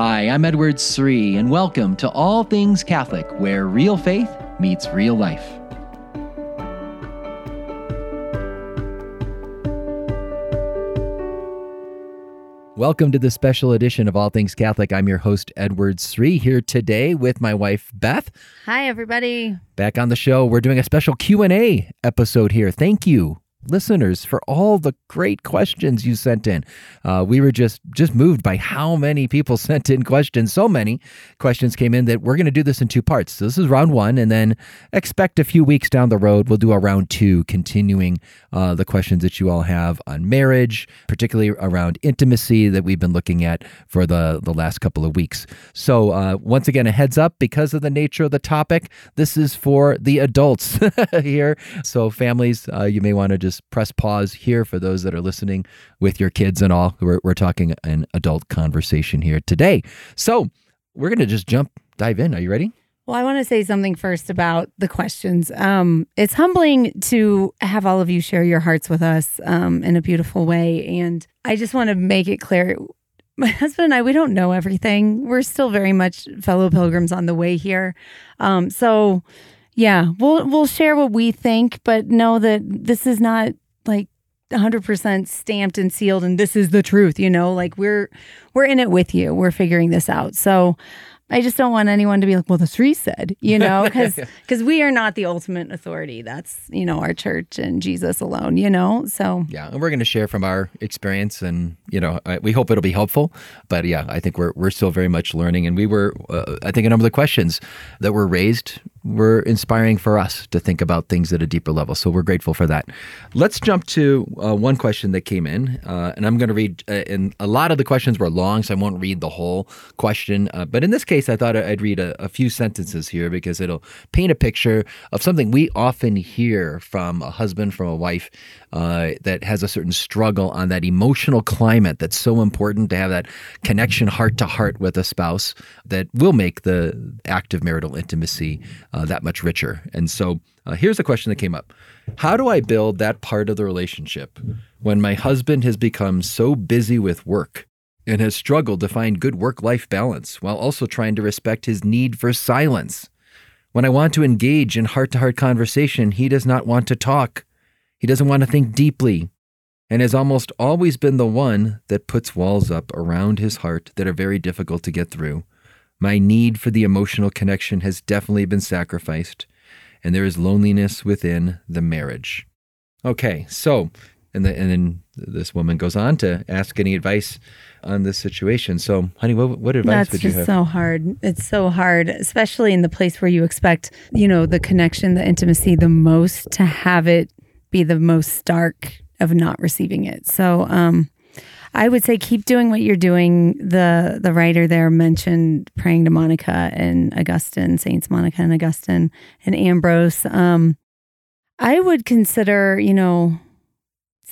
Hi, I'm Edward Sri, and welcome to All Things Catholic, where real faith meets real life. Welcome to the special edition of All Things Catholic. I'm your host Edward Sri here today with my wife Beth. Hi everybody. Back on the show, we're doing a special Q&A episode here. Thank you listeners for all the great questions you sent in. Uh, we were just just moved by how many people sent in questions. So many questions came in that we're going to do this in two parts. So this is round one, and then expect a few weeks down the road we'll do a round two, continuing uh, the questions that you all have on marriage, particularly around intimacy that we've been looking at for the the last couple of weeks. So uh, once again, a heads up because of the nature of the topic. This is for the adults here. So families, uh, you may want to just just press pause here for those that are listening with your kids and all. We're, we're talking an adult conversation here today. So we're going to just jump, dive in. Are you ready? Well, I want to say something first about the questions. Um, it's humbling to have all of you share your hearts with us um, in a beautiful way. And I just want to make it clear my husband and I, we don't know everything. We're still very much fellow pilgrims on the way here. Um, so, yeah, we'll we'll share what we think, but know that this is not like 100% stamped and sealed and this is the truth, you know? Like we're we're in it with you. We're figuring this out. So I just don't want anyone to be like, well, the three said, you know, because because we are not the ultimate authority. That's you know our church and Jesus alone, you know. So yeah, and we're going to share from our experience, and you know, we hope it'll be helpful. But yeah, I think we're we're still very much learning, and we were, uh, I think, a number of the questions that were raised were inspiring for us to think about things at a deeper level. So we're grateful for that. Let's jump to uh, one question that came in, uh, and I'm going to read. Uh, and a lot of the questions were long, so I won't read the whole question. Uh, but in this case, I thought I'd read a, a, few sentences here because it'll paint a picture of something we often hear from a husband, from a wife uh, that has a certain struggle on that emotional climate that's so important to have that connection heart to heart with a spouse that will make the act of marital intimacy uh, that much richer. And so uh, here's a question that came up How do I build that part of the relationship when my husband has become so busy with work? And has struggled to find good work life balance while also trying to respect his need for silence. When I want to engage in heart to heart conversation, he does not want to talk. He doesn't want to think deeply, and has almost always been the one that puts walls up around his heart that are very difficult to get through. My need for the emotional connection has definitely been sacrificed, and there is loneliness within the marriage. Okay, so, and, the, and then this woman goes on to ask any advice on this situation. So, honey, what, what advice That's would you have? That's so hard. It's so hard, especially in the place where you expect, you know, the connection, the intimacy the most to have it be the most stark of not receiving it. So, um, I would say keep doing what you're doing. The the writer there mentioned praying to Monica and Augustine, Saints Monica and Augustine and Ambrose. Um, I would consider, you know,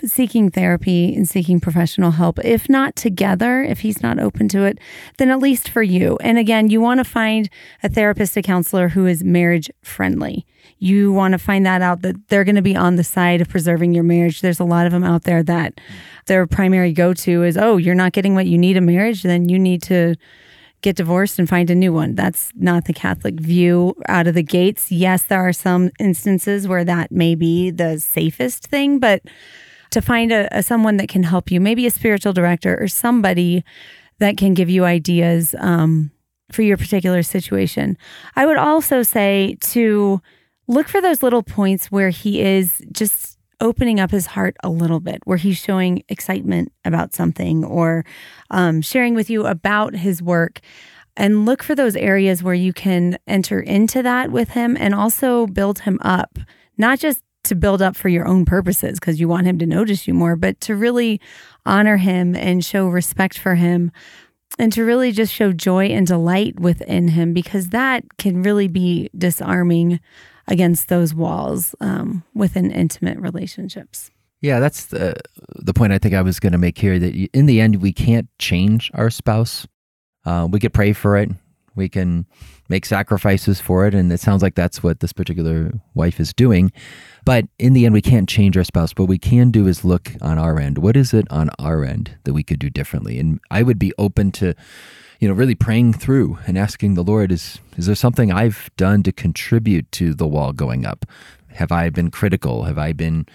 seeking therapy and seeking professional help. If not together, if he's not open to it, then at least for you. And again, you want to find a therapist, a counselor who is marriage friendly. You want to find that out that they're going to be on the side of preserving your marriage. There's a lot of them out there that their primary go to is, oh, you're not getting what you need in marriage, then you need to get divorced and find a new one. That's not the Catholic view out of the gates. Yes, there are some instances where that may be the safest thing, but to find a, a someone that can help you, maybe a spiritual director or somebody that can give you ideas um, for your particular situation. I would also say to look for those little points where he is just opening up his heart a little bit, where he's showing excitement about something or um, sharing with you about his work. And look for those areas where you can enter into that with him and also build him up, not just to build up for your own purposes because you want him to notice you more, but to really honor him and show respect for him and to really just show joy and delight within him because that can really be disarming against those walls um, within intimate relationships. Yeah, that's the the point I think I was going to make here. That in the end, we can't change our spouse. Uh, we could pray for it. We can make sacrifices for it, and it sounds like that's what this particular wife is doing. But in the end, we can't change our spouse. What we can do is look on our end. What is it on our end that we could do differently? And I would be open to you know, really praying through and asking the Lord, is is there something I've done to contribute to the wall going up? Have I been critical? Have I been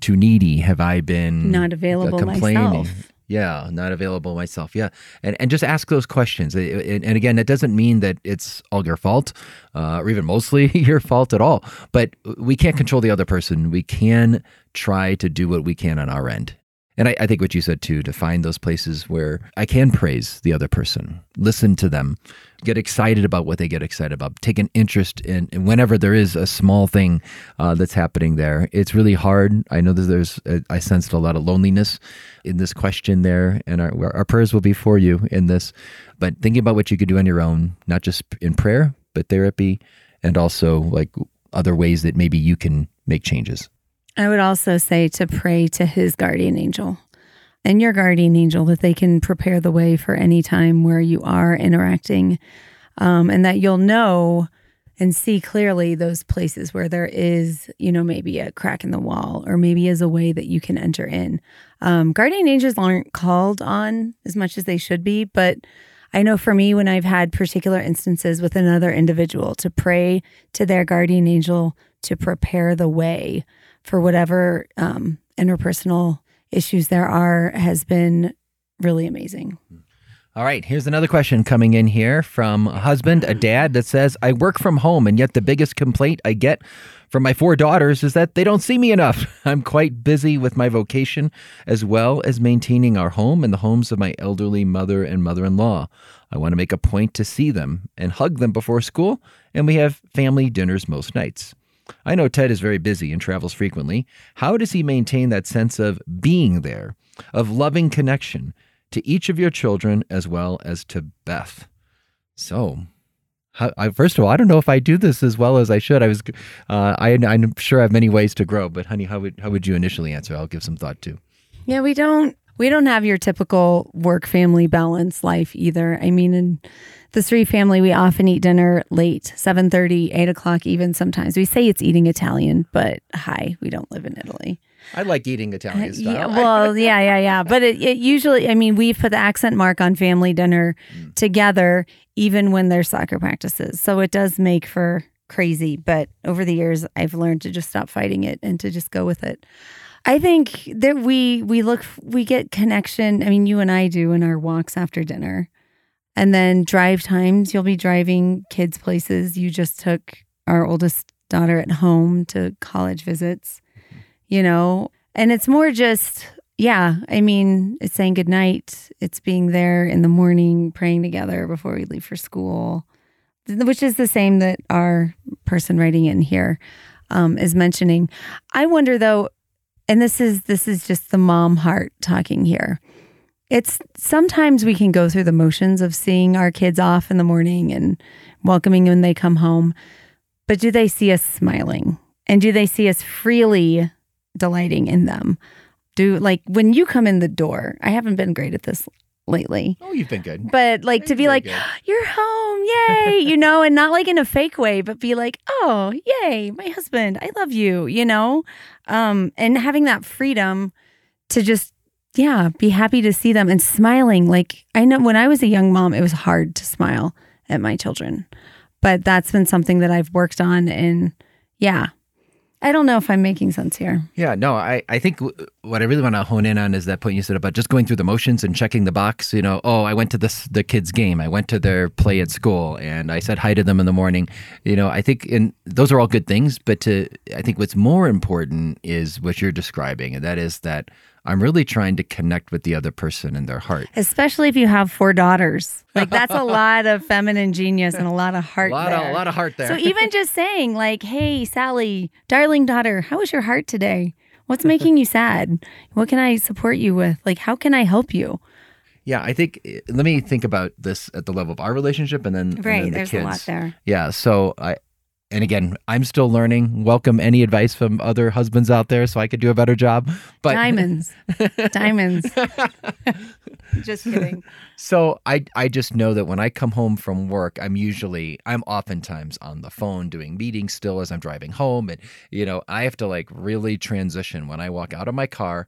too needy? Have I been Not available myself. Yeah, not available myself. Yeah, and and just ask those questions. And, and again, it doesn't mean that it's all your fault, uh, or even mostly your fault at all. But we can't control the other person. We can try to do what we can on our end. And I, I, think what you said too, to find those places where I can praise the other person, listen to them, get excited about what they get excited about, take an interest in, whenever there is a small thing uh, that's happening there. It's really hard. I know that there's, uh, I sensed a lot of loneliness in this question there, and our, our prayers will be for you in this. But thinking about what you could do on your own, not just in prayer, but therapy, and also like other ways that maybe you can make changes. I would also say to pray to his guardian angel and your guardian angel that they can prepare the way for any time where you are interacting um, and that you'll know and see clearly those places where there is, you know, maybe a crack in the wall or maybe is a way that you can enter in. Um, guardian angels aren't called on as much as they should be, but I know for me, when I've had particular instances with another individual, to pray to their guardian angel to prepare the way for whatever um, interpersonal issues there are has been really amazing. All right, here's another question coming in here from a husband, a dad that says, I work from home, and yet the biggest complaint I get from my four daughters is that they don't see me enough. I'm quite busy with my vocation as well as maintaining our home and the homes of my elderly mother and mother in law. I want to make a point to see them and hug them before school, and we have family dinners most nights. I know Ted is very busy and travels frequently. How does he maintain that sense of being there, of loving connection to each of your children as well as to Beth? So, how, I, first of all, I don't know if I do this as well as I should. I was, uh, I, I'm sure I have many ways to grow, but honey, how would how would you initially answer? I'll give some thought too. Yeah, we don't we don't have your typical work family balance life either. I mean, in the Sri family, we often eat dinner late, 7.30, 8 o'clock even sometimes. We say it's eating Italian, but hi, we don't live in Italy. I like eating Italian style. Yeah, well, yeah, yeah, yeah. But it, it, usually, I mean, we've put the accent mark on family dinner mm. together, even when there's soccer practices. So it does make for crazy. But over the years, I've learned to just stop fighting it and to just go with it. I think that we we look we get connection. I mean, you and I do in our walks after dinner. And then drive times, you'll be driving kids places. You just took our oldest daughter at home to college visits, you know, and it's more just, yeah, I mean, it's saying goodnight. It's being there in the morning, praying together before we leave for school, which is the same that our person writing in here um, is mentioning. I wonder though, and this is this is just the mom heart talking here it's sometimes we can go through the motions of seeing our kids off in the morning and welcoming when they come home. But do they see us smiling? And do they see us freely delighting in them? Do like when you come in the door, I haven't been great at this lately. Oh, you've been good. But like to be like, good. you're home, yay, you know, and not like in a fake way, but be like, oh, yay, my husband, I love you, you know? Um, and having that freedom to just yeah, be happy to see them and smiling. Like I know when I was a young mom, it was hard to smile at my children, but that's been something that I've worked on. And yeah, I don't know if I'm making sense here. Yeah, no, I, I think what I really want to hone in on is that point you said about just going through the motions and checking the box. You know, oh, I went to this the kids' game, I went to their play at school, and I said hi to them in the morning. You know, I think and those are all good things, but to I think what's more important is what you're describing, and that is that I'm really trying to connect with the other person in their heart. Especially if you have four daughters. Like that's a lot of feminine genius and a lot of heart a lot there. Of, a lot of heart there. So even just saying like, "Hey, Sally, darling daughter, how was your heart today? What's making you sad? What can I support you with? Like how can I help you?" Yeah, I think let me think about this at the level of our relationship and then right. And then the there's kids. a lot there. Yeah, so I and again, I'm still learning. Welcome any advice from other husbands out there so I could do a better job. But diamonds. diamonds. just kidding. So I I just know that when I come home from work, I'm usually I'm oftentimes on the phone doing meetings still as I'm driving home and you know, I have to like really transition when I walk out of my car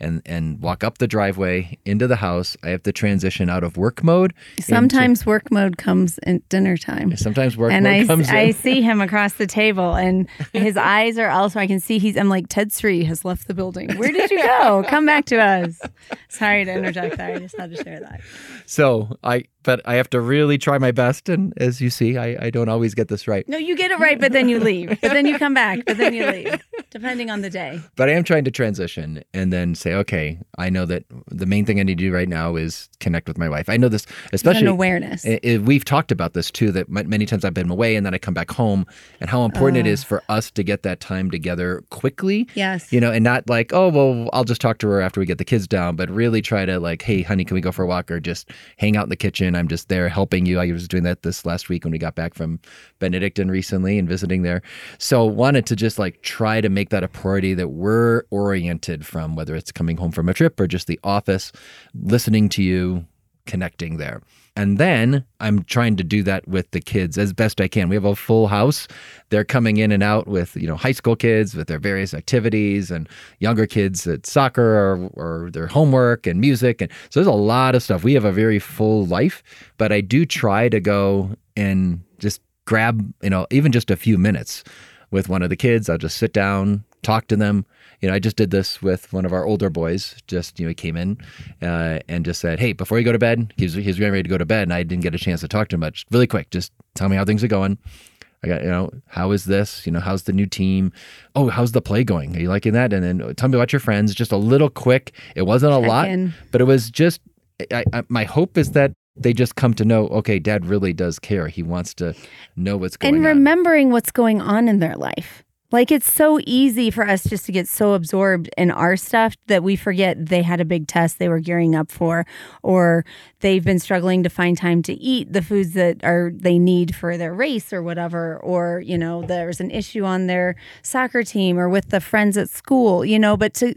and and walk up the driveway into the house. I have to transition out of work mode. into- Sometimes work mode comes at dinner time. sometimes work and mode I, comes I in. see him across the table, and his eyes are also. I can see he's. I'm like Ted Sri has left the building. Where did you go? Come back to us. Sorry to interject there. I just had to share that. So I, but I have to really try my best. And as you see, I, I don't always get this right. No, you get it right, but then you leave. But then you come back. But then you leave, depending on the day. But I am trying to transition and then say, okay, I know that the main thing I need to do right now is connect with my wife. I know this, especially an awareness. I- I- we've talked about this too that many times I've been away and then I come back home and how important it ah. is for us to get that time together quickly. yes. You know, and not like, oh, well, I'll just talk to her after we get the kids down, but really try to like, hey, honey, can we go for a walk or just hang out in the kitchen? I'm just there helping you. I was doing that this last week when we got back from Benedictine recently and visiting there. So wanted to just like try to make that a priority that we're oriented from, whether it's coming home from a trip or just the office, listening to you, connecting there. And then I'm trying to do that with the kids as best I can. We have a full house. They're coming in and out with, you know, high school kids with their various activities and younger kids at soccer or, or their homework and music. And so there's a lot of stuff. We have a very full life, but I do try to go and just grab, you know, even just a few minutes with one of the kids. I'll just sit down, talk to them. You know, I just did this with one of our older boys. Just you know, he came in uh, and just said, "Hey, before you go to bed," he's he's getting ready to go to bed, and I didn't get a chance to talk to him much. Really quick, just tell me how things are going. I got you know, how is this? You know, how's the new team? Oh, how's the play going? Are you liking that? And then tell me about your friends. Just a little quick. It wasn't a Check lot, in. but it was just. I, I, my hope is that they just come to know. Okay, Dad really does care. He wants to know what's going and on. remembering what's going on in their life. Like it's so easy for us just to get so absorbed in our stuff that we forget they had a big test they were gearing up for, or they've been struggling to find time to eat the foods that are they need for their race or whatever, or you know there's an issue on their soccer team or with the friends at school, you know. But to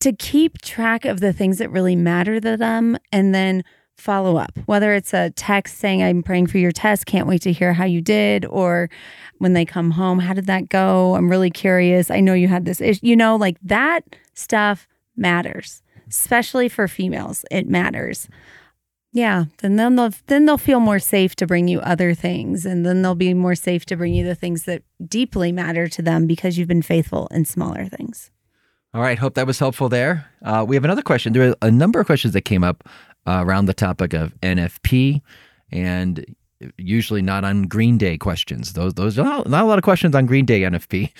to keep track of the things that really matter to them, and then follow up, whether it's a text saying, I'm praying for your test, can't wait to hear how you did, or when they come home, how did that go? I'm really curious. I know you had this issue. You know, like that stuff matters, especially for females. It matters. Yeah, then they'll then they'll feel more safe to bring you other things, and then they'll be more safe to bring you the things that deeply matter to them because you've been faithful in smaller things. All right, hope that was helpful there. Uh, we have another question. There are a number of questions that came up uh, around the topic of NFP, and usually not on Green Day questions. Those those not, not a lot of questions on Green Day NFP,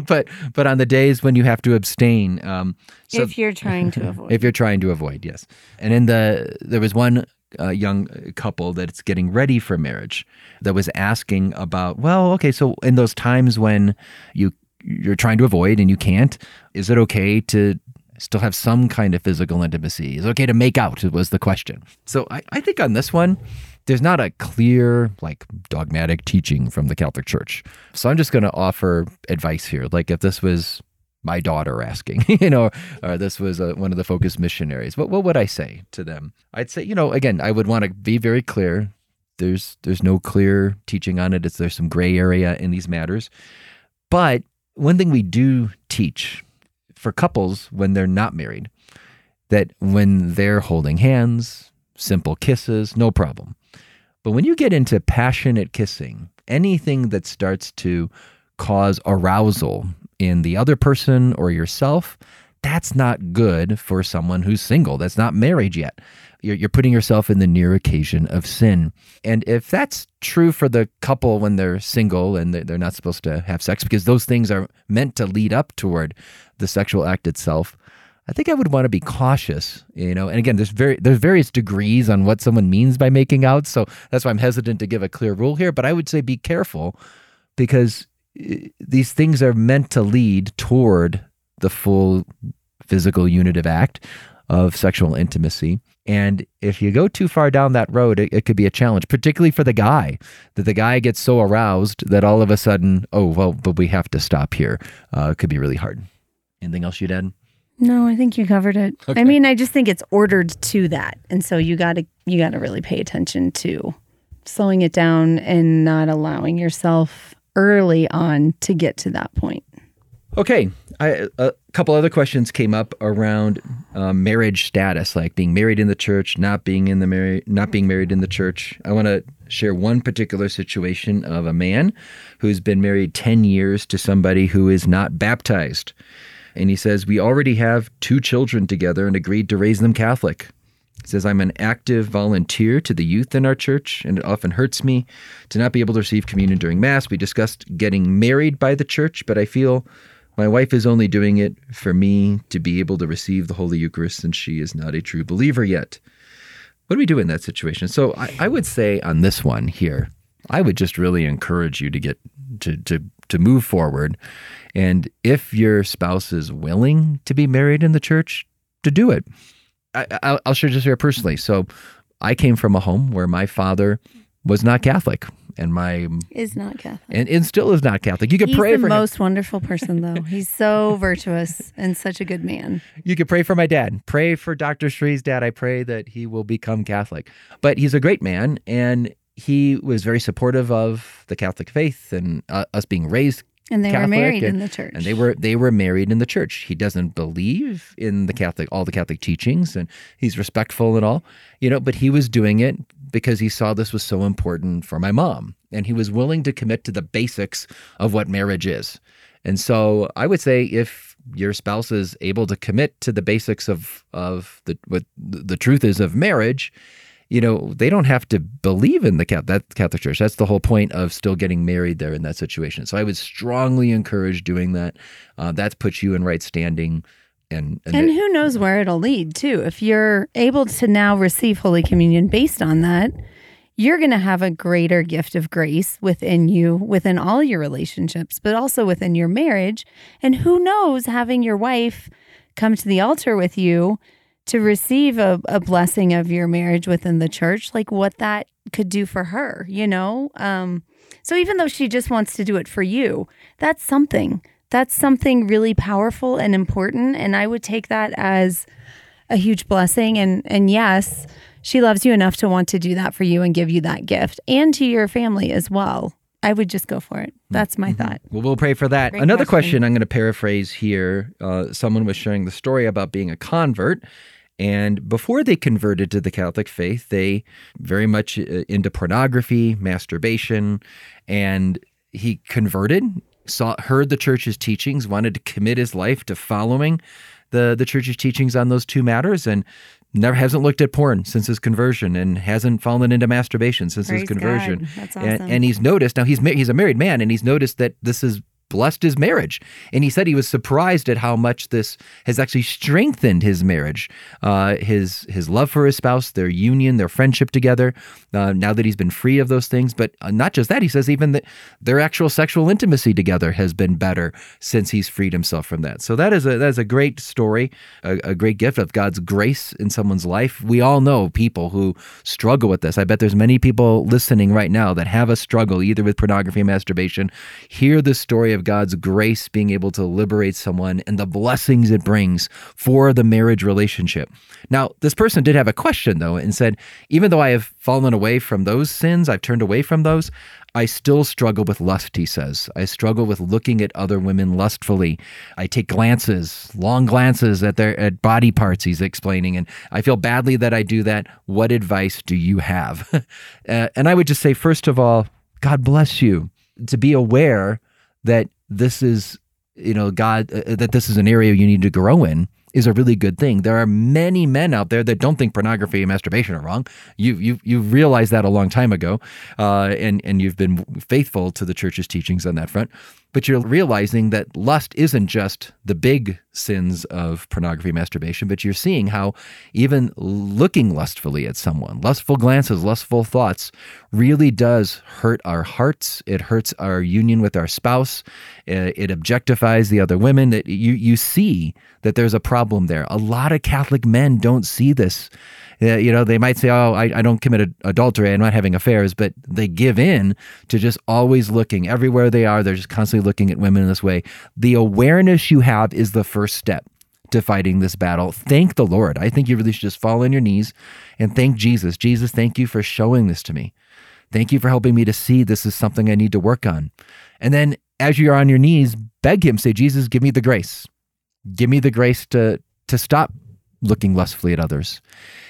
but but on the days when you have to abstain. Um, so if you're trying to avoid. if you're trying to avoid, yes. And in the there was one uh, young couple that's getting ready for marriage that was asking about, well, okay, so in those times when you you're trying to avoid and you can't, is it okay to still have some kind of physical intimacy? Is it okay to make out? Was the question. So I, I think on this one, there's not a clear, like, dogmatic teaching from the Catholic Church. So I'm just going to offer advice here. Like, if this was my daughter asking, you know, or this was uh one of the focus missionaries, what, what would I say to them? I'd say, you know, again, I would want to be very clear. There's there's no clear teaching on it. It's there's some gray area in these matters. But one thing we do teach for couples when they're not married, that when they're holding hands, simple kisses, no problem. But when you get into passionate kissing, anything that starts to cause arousal in the other person or yourself, that's not good for someone who's single, that's not married yet. You're, you're putting yourself in the near occasion of sin. And if that's true for the couple when they're single and they're not supposed to have sex, because those things are meant to lead up toward the sexual act itself, I think I would want to be cautious, you know. And again, there's very there's various degrees on what someone means by making out, so that's why I'm hesitant to give a clear rule here. But I would say be careful because eh, these things are meant to lead toward the full physical unitive act of sexual intimacy. And if you go too far down that road, it, it could be a challenge, particularly for the guy, that the guy gets so aroused that all of a sudden, oh, well, but we have to stop here. Uh, it could be really hard. Anything else you'd add? No, I think you covered it. Okay. I mean, I just think it's ordered to that. And so you got to you got to really pay attention to slowing it down and not allowing yourself early on to get to that point. Okay, I, a couple other questions came up around uh, marriage status, like being married in the church, not being in the married, not being married in the church. I want to share one particular situation of a man who's been married ten years to somebody who is not baptized, and he says we already have two children together and agreed to raise them Catholic. He says, I'm an active volunteer to the youth in our church, and it often hurts me to not be able to receive communion during Mass. We discussed getting married by the church, but I feel my wife is only doing it for me to be able to receive the Holy Eucharist since she is not a true believer yet. What do we do in that situation? So I, I would say on this one here, I would just really encourage you to get to, to to move forward. And if your spouse is willing to be married in the church, to do it. I, will share just here personally. So, I came from a home where my father was not Catholic, and my is not Catholic, and, and still is not Catholic. You could He's pray the for most him. wonderful person, though. He's so virtuous and such a good man. You could pray for my dad. Pray for Dr. Sri's dad. I pray that he will become Catholic. But he's a great man, and he was very supportive of the Catholic faith and uh, us being raised and they Catholic were married and, in the church. And they were they were married in the church. He doesn't believe in the Catholic all the Catholic teachings and he's respectful and all. You know, but he was doing it because he saw this was so important for my mom and he was willing to commit to the basics of what marriage is. And so I would say if your spouse is able to commit to the basics of of the what the truth is of marriage, you know, they don't have to believe in the Catholic, Catholic Church. That's the whole point of still getting married there in that situation. So I would strongly encourage doing that. Uh, that puts you in right standing. And, and, and who knows where it'll lead too. If you're able to now receive Holy Communion based on that, you're going to have a greater gift of grace within you, within all your relationships, but also within your marriage. And who knows, having your wife come to the altar with you to receive a, a blessing of your marriage within the church, like what that could do for her, you know? Um, so even though she just wants to do it for you, that's something. That's something really powerful and important. And I would take that as a huge blessing. And and yes, she loves you enough to want to do that for you and give you that gift and to your family as well. I would just go for it. That's my mm-hmm. thought. Well, we'll pray for that. Great Another question. question. I'm going to paraphrase here. Uh, someone was sharing the story about being a convert and before they converted to the Catholic faith, they very much uh, into pornography, masturbation, and he converted, saw heard the church's teachings, wanted to commit his life to following the the church's teachings on those two matters and never hasn't looked at porn since his conversion and hasn't fallen into masturbation since Praise his conversion. Awesome. And, and he's noticed now he's he's a married man and he's noticed that this is blessed his marriage. And he said he was surprised at how much this has actually strengthened his marriage, uh, his his love for his spouse, their union, their friendship together. Uh, now that he's been free of those things, but uh, not just that, he says even that their actual sexual intimacy together has been better since he's freed himself from that. So that is a that is a great story, a, a great gift of God's grace in someone's life. We all know people who struggle with this. I bet there's many people listening right now that have a struggle either with pornography masturbation. Hear the story of God's grace being able to liberate someone and the blessings it brings for the marriage relationship. Now, this person did have a question though and said, even though I have fallen away from those sins, I've turned away from those, I still struggle with lust, he says. I struggle with looking at other women lustfully. I take glances, long glances at their at body parts, he's explaining, and I feel badly that I do that. What advice do you have? uh, and I would just say, first of all, God bless you to be aware that this is you know god uh, that this is an area you need to grow in is a really good thing. There are many men out there that don't think pornography and masturbation are wrong. You you you realized that a long time ago, uh, and and you've been faithful to the church's teachings on that front. But you're realizing that lust isn't just the big sins of pornography, masturbation, but you're seeing how even looking lustfully at someone, lustful glances, lustful thoughts, really does hurt our hearts. It hurts our union with our spouse. Uh, it objectifies the other women. That you you see that there's a problem there. A lot of Catholic men don't see this. Uh, you know, they might say, "Oh, I, I don't commit adultery. I'm not having affairs," but they give in to just always looking everywhere they are. They're just constantly looking at women in this way. The awareness you have is the first step to fighting this battle. Thank the Lord. I think you really should just fall on your knees and thank Jesus. Jesus, thank you for showing this to me. Thank you for helping me to see this is something I need to work on. And then as you're on your knees, beg him, say, Jesus, give me the grace. Give me the grace to to stop looking lustfully at others.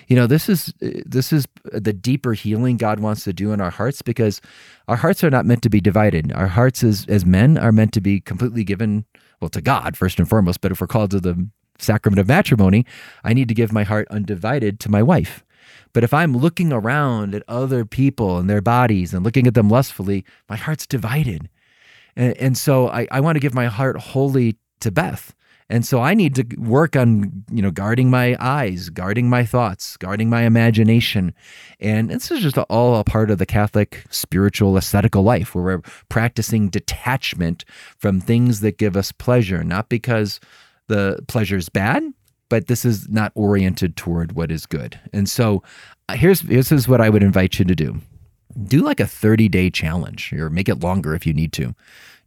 You know, this is this is the deeper healing God wants to do in our hearts because our hearts are not meant to be divided. Our hearts as as men are meant to be completely given well to God first and foremost, but if we're called to the sacrament of matrimony, I need to give my heart undivided to my wife. But if I'm looking around at other people and their bodies and looking at them lustfully, my heart's divided. And, and so I, I want to give my heart wholly to Beth. And so I need to work on, you know, guarding my eyes, guarding my thoughts, guarding my imagination. And this is just all a part of the Catholic spiritual ascetical life where we're practicing detachment from things that give us pleasure, not because the pleasure is bad, but this is not oriented toward what is good. And so uh, here's this is what I would invite you to do. Do like a 30 day challenge or make it longer if you need to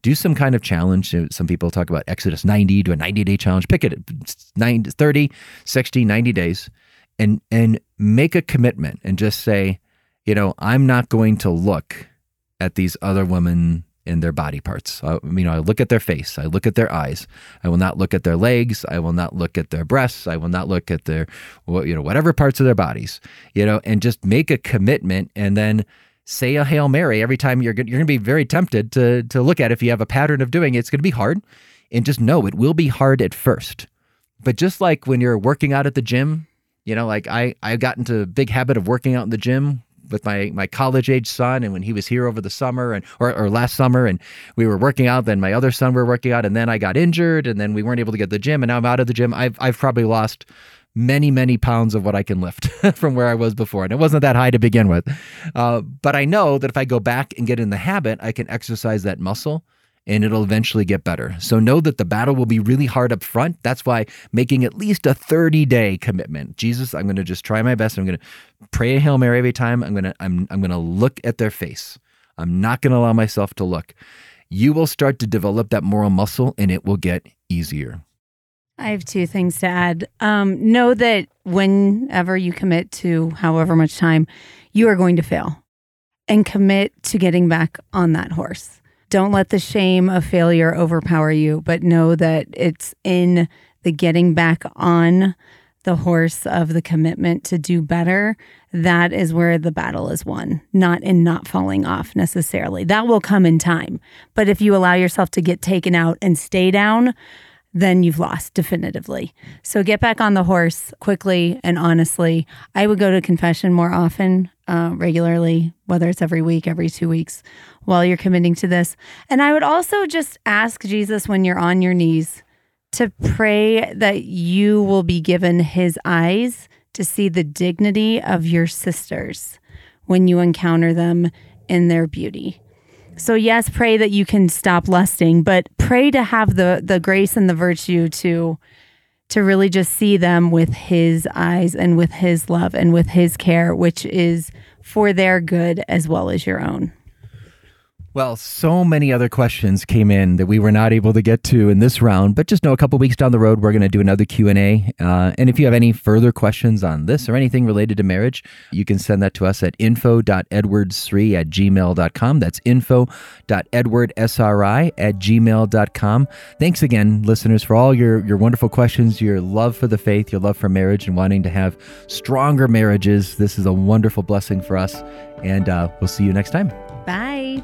do some kind of challenge. Some people talk about Exodus 90, do a 90 day challenge. Pick it 90, 30, 60, 90 days and and make a commitment and just say, you know, I'm not going to look at these other women in their body parts. I, you know, I look at their face, I look at their eyes. I will not look at their legs. I will not look at their breasts. I will not look at their, you know, whatever parts of their bodies. You know, and just make a commitment, and then say a Hail Mary every time you're you're going to be very tempted to to look at. It. If you have a pattern of doing it, it's going to be hard, and just know it will be hard at first. But just like when you're working out at the gym, you know, like I I got into a big habit of working out in the gym with my my college age son and when he was here over the summer and or, or last summer and we were working out then my other son were working out and then I got injured and then we weren't able to get the gym and now I'm out of the gym I've I've probably lost many, many pounds of what I can lift from where I was before. And it wasn't that high to begin with. Uh, but I know that if I go back and get in the habit, I can exercise that muscle and it'll eventually get better. So know that the battle will be really hard up front. That's why making at least a 30 day commitment. Jesus, I'm going to just try my best. I'm going to pray a Hail Mary every time. I'm going to I'm I'm going to look at their face. I'm not going to allow myself to look. You will start to develop that moral muscle and it will get easier. I have two things to add. Um, know that whenever you commit to however much time, you are going to fail and commit to getting back on that horse. Don't let the shame of failure overpower you, but know that it's in the getting back on the horse of the commitment to do better. That is where the battle is won, not in not falling off necessarily. That will come in time. But if you allow yourself to get taken out and stay down, then you've lost definitively. So get back on the horse quickly and honestly. I would go to confession more often, uh, regularly, whether it's every week, every two weeks, while you're committing to this. And I would also just ask Jesus when you're on your knees to pray that you will be given his eyes to see the dignity of your sisters when you encounter them in their beauty. So yes, pray that you can stop lusting, but pray to have the the grace and the virtue to to really just see them with his eyes and with his love and with his care, which is for their good as well as your own. Well, so many other questions came in that we were not able to get to in this round, but just know a couple weeks down the road we're going to do another Q and A. Uh, and if you have any further questions on this or anything related to marriage, you can send that to us at info.edwardsri at gmail.com. That's info.edwardsri at gmail.com. Thanks again, listeners, for all your your wonderful questions, your love for the faith, your love for marriage, and wanting to have stronger marriages. This is a wonderful blessing for us, and uh, we'll see you next time. Bye.